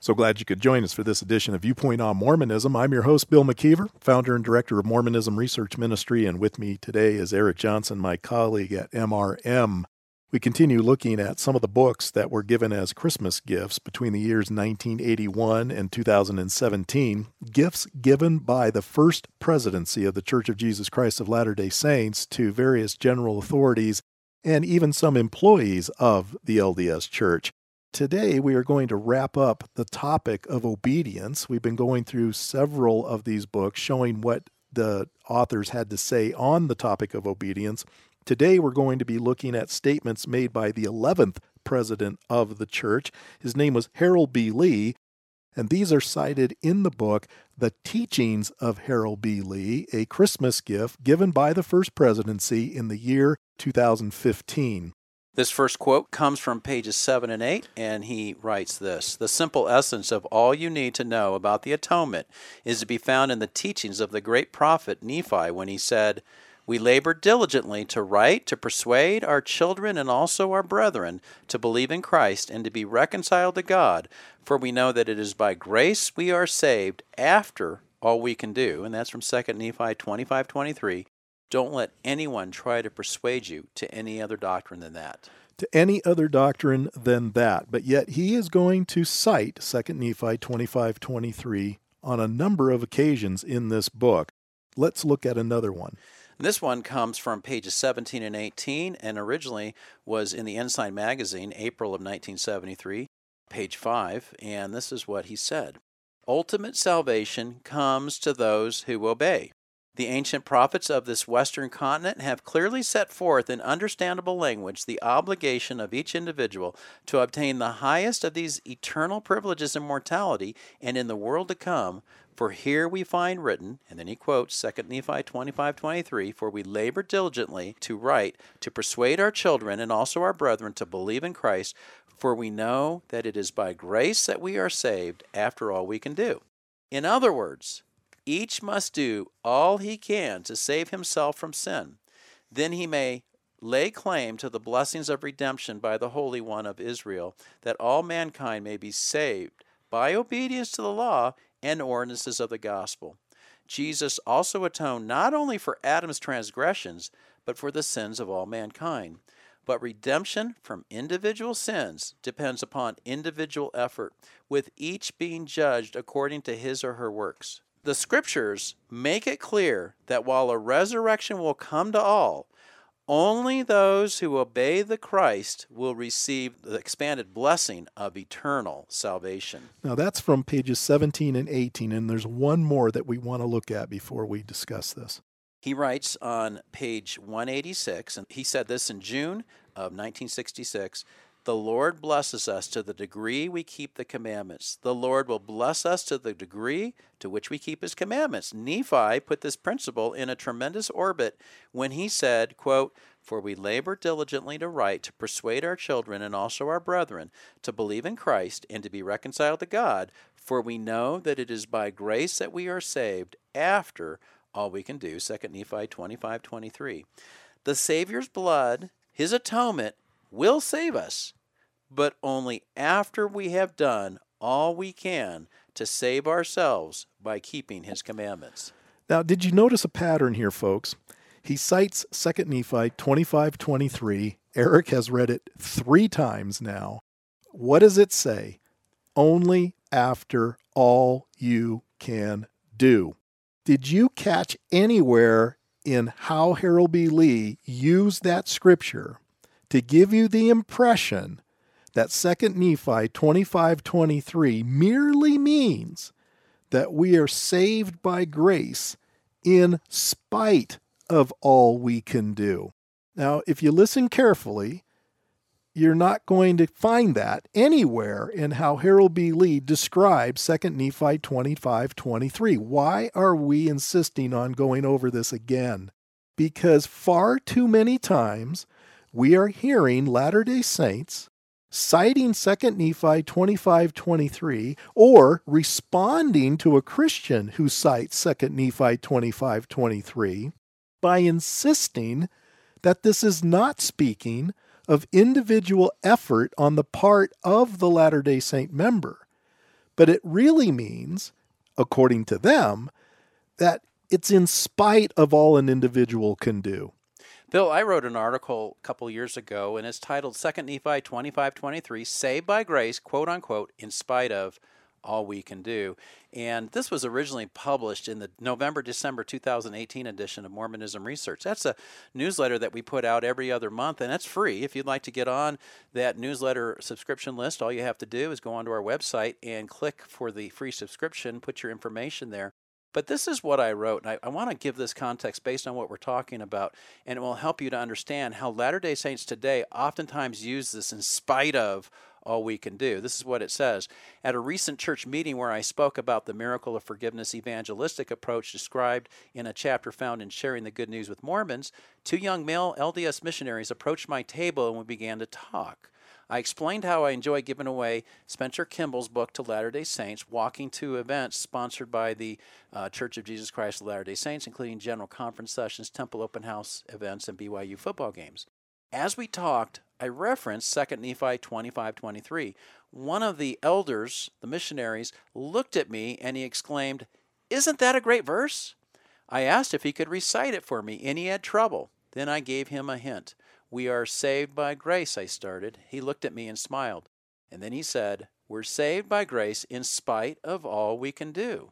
So glad you could join us for this edition of Viewpoint on Mormonism. I'm your host, Bill McKeever, founder and director of Mormonism Research Ministry, and with me today is Eric Johnson, my colleague at MRM. We continue looking at some of the books that were given as Christmas gifts between the years 1981 and 2017, gifts given by the first presidency of the Church of Jesus Christ of Latter day Saints to various general authorities and even some employees of the LDS Church. Today, we are going to wrap up the topic of obedience. We've been going through several of these books showing what the authors had to say on the topic of obedience. Today, we're going to be looking at statements made by the 11th president of the church. His name was Harold B. Lee, and these are cited in the book, The Teachings of Harold B. Lee, a Christmas gift given by the First Presidency in the year 2015. This first quote comes from pages 7 and 8, and he writes this The simple essence of all you need to know about the atonement is to be found in the teachings of the great prophet Nephi when he said, We labor diligently to write, to persuade our children and also our brethren to believe in Christ and to be reconciled to God, for we know that it is by grace we are saved after all we can do. And that's from 2 Nephi 25 23. Don't let anyone try to persuade you to any other doctrine than that. To any other doctrine than that. But yet he is going to cite 2 Nephi 25 23 on a number of occasions in this book. Let's look at another one. This one comes from pages 17 and 18 and originally was in the Ensign magazine, April of 1973, page 5. And this is what he said Ultimate salvation comes to those who obey. The ancient prophets of this western continent have clearly set forth in understandable language the obligation of each individual to obtain the highest of these eternal privileges in mortality and in the world to come. For here we find written, and then he quotes 2 Nephi 25 23, For we labor diligently to write, to persuade our children and also our brethren to believe in Christ, for we know that it is by grace that we are saved after all we can do. In other words, each must do all he can to save himself from sin. Then he may lay claim to the blessings of redemption by the Holy One of Israel, that all mankind may be saved by obedience to the law and ordinances of the gospel. Jesus also atoned not only for Adam's transgressions, but for the sins of all mankind. But redemption from individual sins depends upon individual effort, with each being judged according to his or her works. The scriptures make it clear that while a resurrection will come to all, only those who obey the Christ will receive the expanded blessing of eternal salvation. Now, that's from pages 17 and 18, and there's one more that we want to look at before we discuss this. He writes on page 186, and he said this in June of 1966 the Lord blesses us to the degree we keep the commandments. The Lord will bless us to the degree to which we keep his commandments. Nephi put this principle in a tremendous orbit when he said, quote, For we labor diligently to write, to persuade our children and also our brethren to believe in Christ and to be reconciled to God, for we know that it is by grace that we are saved after all we can do. 2 Nephi 25 23. The Savior's blood, his atonement, will save us but only after we have done all we can to save ourselves by keeping his commandments. Now, did you notice a pattern here, folks? He cites 2 Nephi 25 23. Eric has read it three times now. What does it say? Only after all you can do. Did you catch anywhere in how Harold B. Lee used that scripture to give you the impression that 2 Nephi 25:23 merely means that we are saved by grace in spite of all we can do. Now, if you listen carefully, you're not going to find that anywhere in how Harold B. Lee describes 2 Nephi 25 23. Why are we insisting on going over this again? Because far too many times we are hearing Latter day Saints citing 2 Nephi 25 23 or responding to a Christian who cites 2 Nephi 25 23 by insisting that this is not speaking of individual effort on the part of the Latter day Saint member, but it really means, according to them, that it's in spite of all an individual can do. Bill, I wrote an article a couple years ago, and it's titled 2 Nephi 2523 Saved by Grace, quote unquote, in spite of all we can do. And this was originally published in the November December 2018 edition of Mormonism Researched. That's a newsletter that we put out every other month, and that's free. If you'd like to get on that newsletter subscription list, all you have to do is go onto our website and click for the free subscription, put your information there. But this is what I wrote, and I, I want to give this context based on what we're talking about, and it will help you to understand how Latter day Saints today oftentimes use this in spite of all we can do. This is what it says. At a recent church meeting where I spoke about the miracle of forgiveness evangelistic approach described in a chapter found in Sharing the Good News with Mormons, two young male LDS missionaries approached my table and we began to talk. I explained how I enjoy giving away Spencer Kimball's book to Latter day Saints, walking to events sponsored by the uh, Church of Jesus Christ of Latter day Saints, including general conference sessions, temple open house events, and BYU football games. As we talked, I referenced 2 Nephi 25:23. One of the elders, the missionaries, looked at me and he exclaimed, "Isn't that a great verse?" I asked if he could recite it for me, and he had trouble. Then I gave him a hint. We are saved by grace, I started. He looked at me and smiled. And then he said, We're saved by grace in spite of all we can do.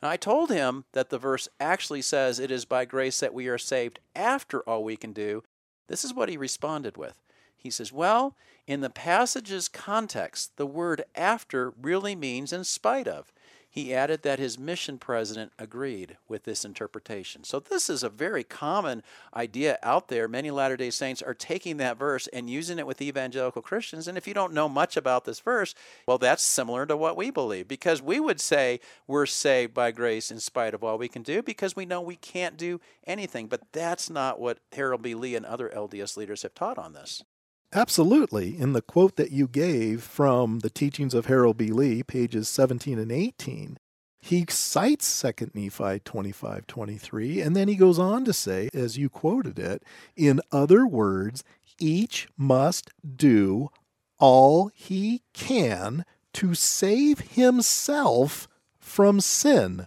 And I told him that the verse actually says it is by grace that we are saved after all we can do. This is what he responded with. He says, Well, in the passage's context, the word after really means in spite of. He added that his mission president agreed with this interpretation. So, this is a very common idea out there. Many Latter day Saints are taking that verse and using it with evangelical Christians. And if you don't know much about this verse, well, that's similar to what we believe because we would say we're saved by grace in spite of all we can do because we know we can't do anything. But that's not what Harold B. Lee and other LDS leaders have taught on this. Absolutely. In the quote that you gave from the teachings of Harold B. Lee, pages 17 and 18, he cites 2 Nephi 25 23, and then he goes on to say, as you quoted it, in other words, each must do all he can to save himself from sin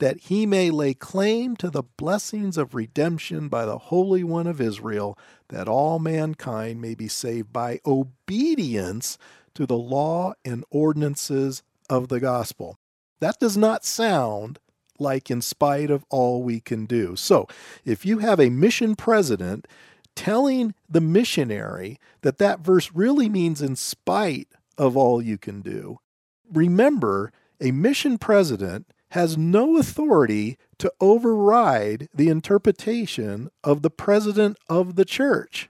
that he may lay claim to the blessings of redemption by the Holy One of Israel, that all mankind may be saved by obedience to the law and ordinances of the gospel. That does not sound like in spite of all we can do. So, if you have a mission president telling the missionary that that verse really means in spite of all you can do, remember a mission president has no authority to override the interpretation of the president of the church.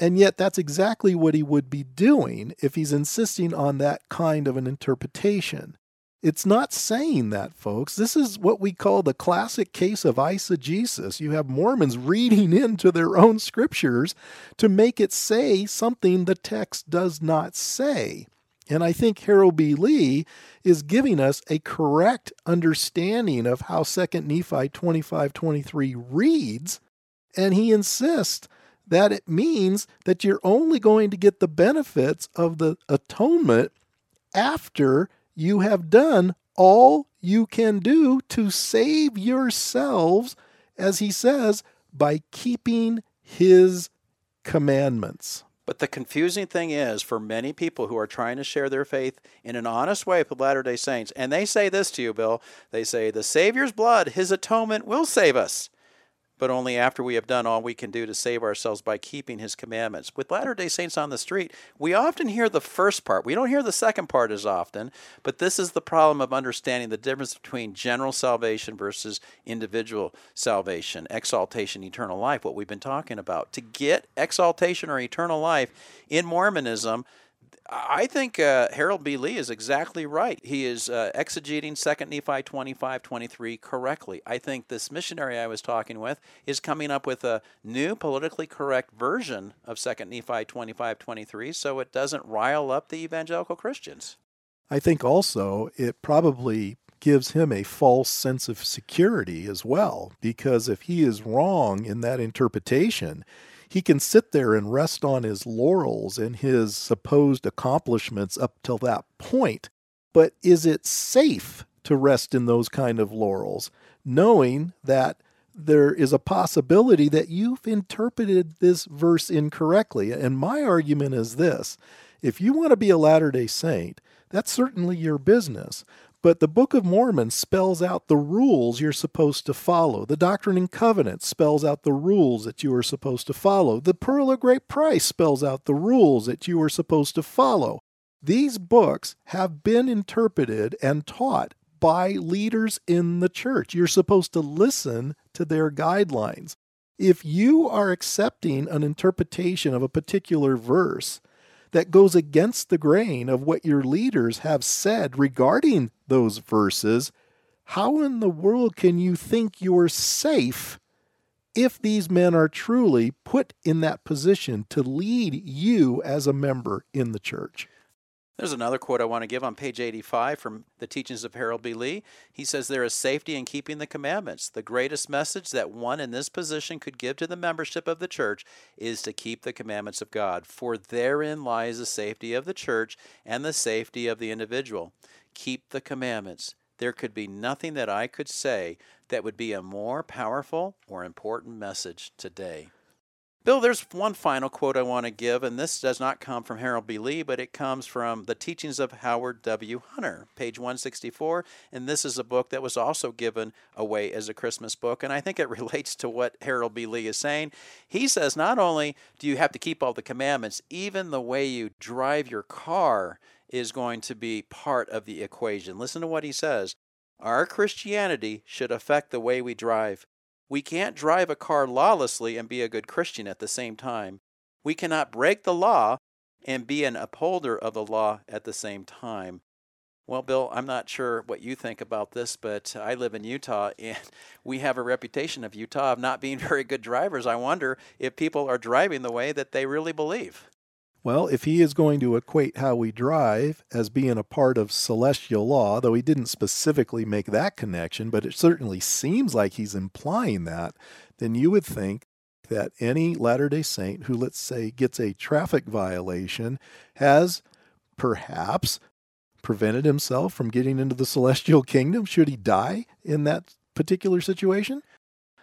And yet, that's exactly what he would be doing if he's insisting on that kind of an interpretation. It's not saying that, folks. This is what we call the classic case of eisegesis. You have Mormons reading into their own scriptures to make it say something the text does not say. And I think Harold B. Lee is giving us a correct understanding of how 2 Nephi 25:23 reads, and he insists that it means that you're only going to get the benefits of the atonement after you have done all you can do to save yourselves, as he says, by keeping his commandments. But the confusing thing is for many people who are trying to share their faith in an honest way with Latter day Saints, and they say this to you, Bill they say, the Savior's blood, his atonement will save us. But only after we have done all we can do to save ourselves by keeping his commandments. With Latter day Saints on the street, we often hear the first part. We don't hear the second part as often, but this is the problem of understanding the difference between general salvation versus individual salvation, exaltation, eternal life, what we've been talking about. To get exaltation or eternal life in Mormonism, I think uh, Harold B. Lee is exactly right. He is uh, exegeting 2 Nephi 25 23 correctly. I think this missionary I was talking with is coming up with a new politically correct version of 2 Nephi 25 23 so it doesn't rile up the evangelical Christians. I think also it probably gives him a false sense of security as well, because if he is wrong in that interpretation, he can sit there and rest on his laurels and his supposed accomplishments up till that point. But is it safe to rest in those kind of laurels, knowing that there is a possibility that you've interpreted this verse incorrectly? And my argument is this if you want to be a Latter day Saint, that's certainly your business. But the Book of Mormon spells out the rules you're supposed to follow. The Doctrine and Covenants spells out the rules that you are supposed to follow. The Pearl of Great Price spells out the rules that you are supposed to follow. These books have been interpreted and taught by leaders in the church. You're supposed to listen to their guidelines. If you are accepting an interpretation of a particular verse, that goes against the grain of what your leaders have said regarding those verses, how in the world can you think you're safe if these men are truly put in that position to lead you as a member in the church? There's another quote I want to give on page 85 from the teachings of Harold B. Lee. He says, There is safety in keeping the commandments. The greatest message that one in this position could give to the membership of the church is to keep the commandments of God, for therein lies the safety of the church and the safety of the individual. Keep the commandments. There could be nothing that I could say that would be a more powerful or important message today. Bill, there's one final quote I want to give, and this does not come from Harold B. Lee, but it comes from The Teachings of Howard W. Hunter, page 164. And this is a book that was also given away as a Christmas book. And I think it relates to what Harold B. Lee is saying. He says not only do you have to keep all the commandments, even the way you drive your car is going to be part of the equation. Listen to what he says. Our Christianity should affect the way we drive. We can't drive a car lawlessly and be a good Christian at the same time. We cannot break the law and be an upholder of the law at the same time. Well, Bill, I'm not sure what you think about this, but I live in Utah and we have a reputation of Utah of not being very good drivers. I wonder if people are driving the way that they really believe. Well, if he is going to equate how we drive as being a part of celestial law, though he didn't specifically make that connection, but it certainly seems like he's implying that, then you would think that any Latter day Saint who, let's say, gets a traffic violation has perhaps prevented himself from getting into the celestial kingdom should he die in that particular situation?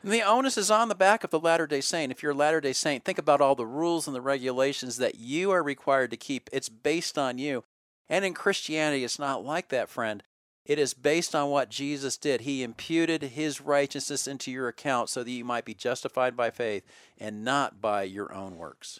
The onus is on the back of the Latter day Saint. If you're a Latter day Saint, think about all the rules and the regulations that you are required to keep. It's based on you. And in Christianity, it's not like that, friend. It is based on what Jesus did. He imputed his righteousness into your account so that you might be justified by faith and not by your own works.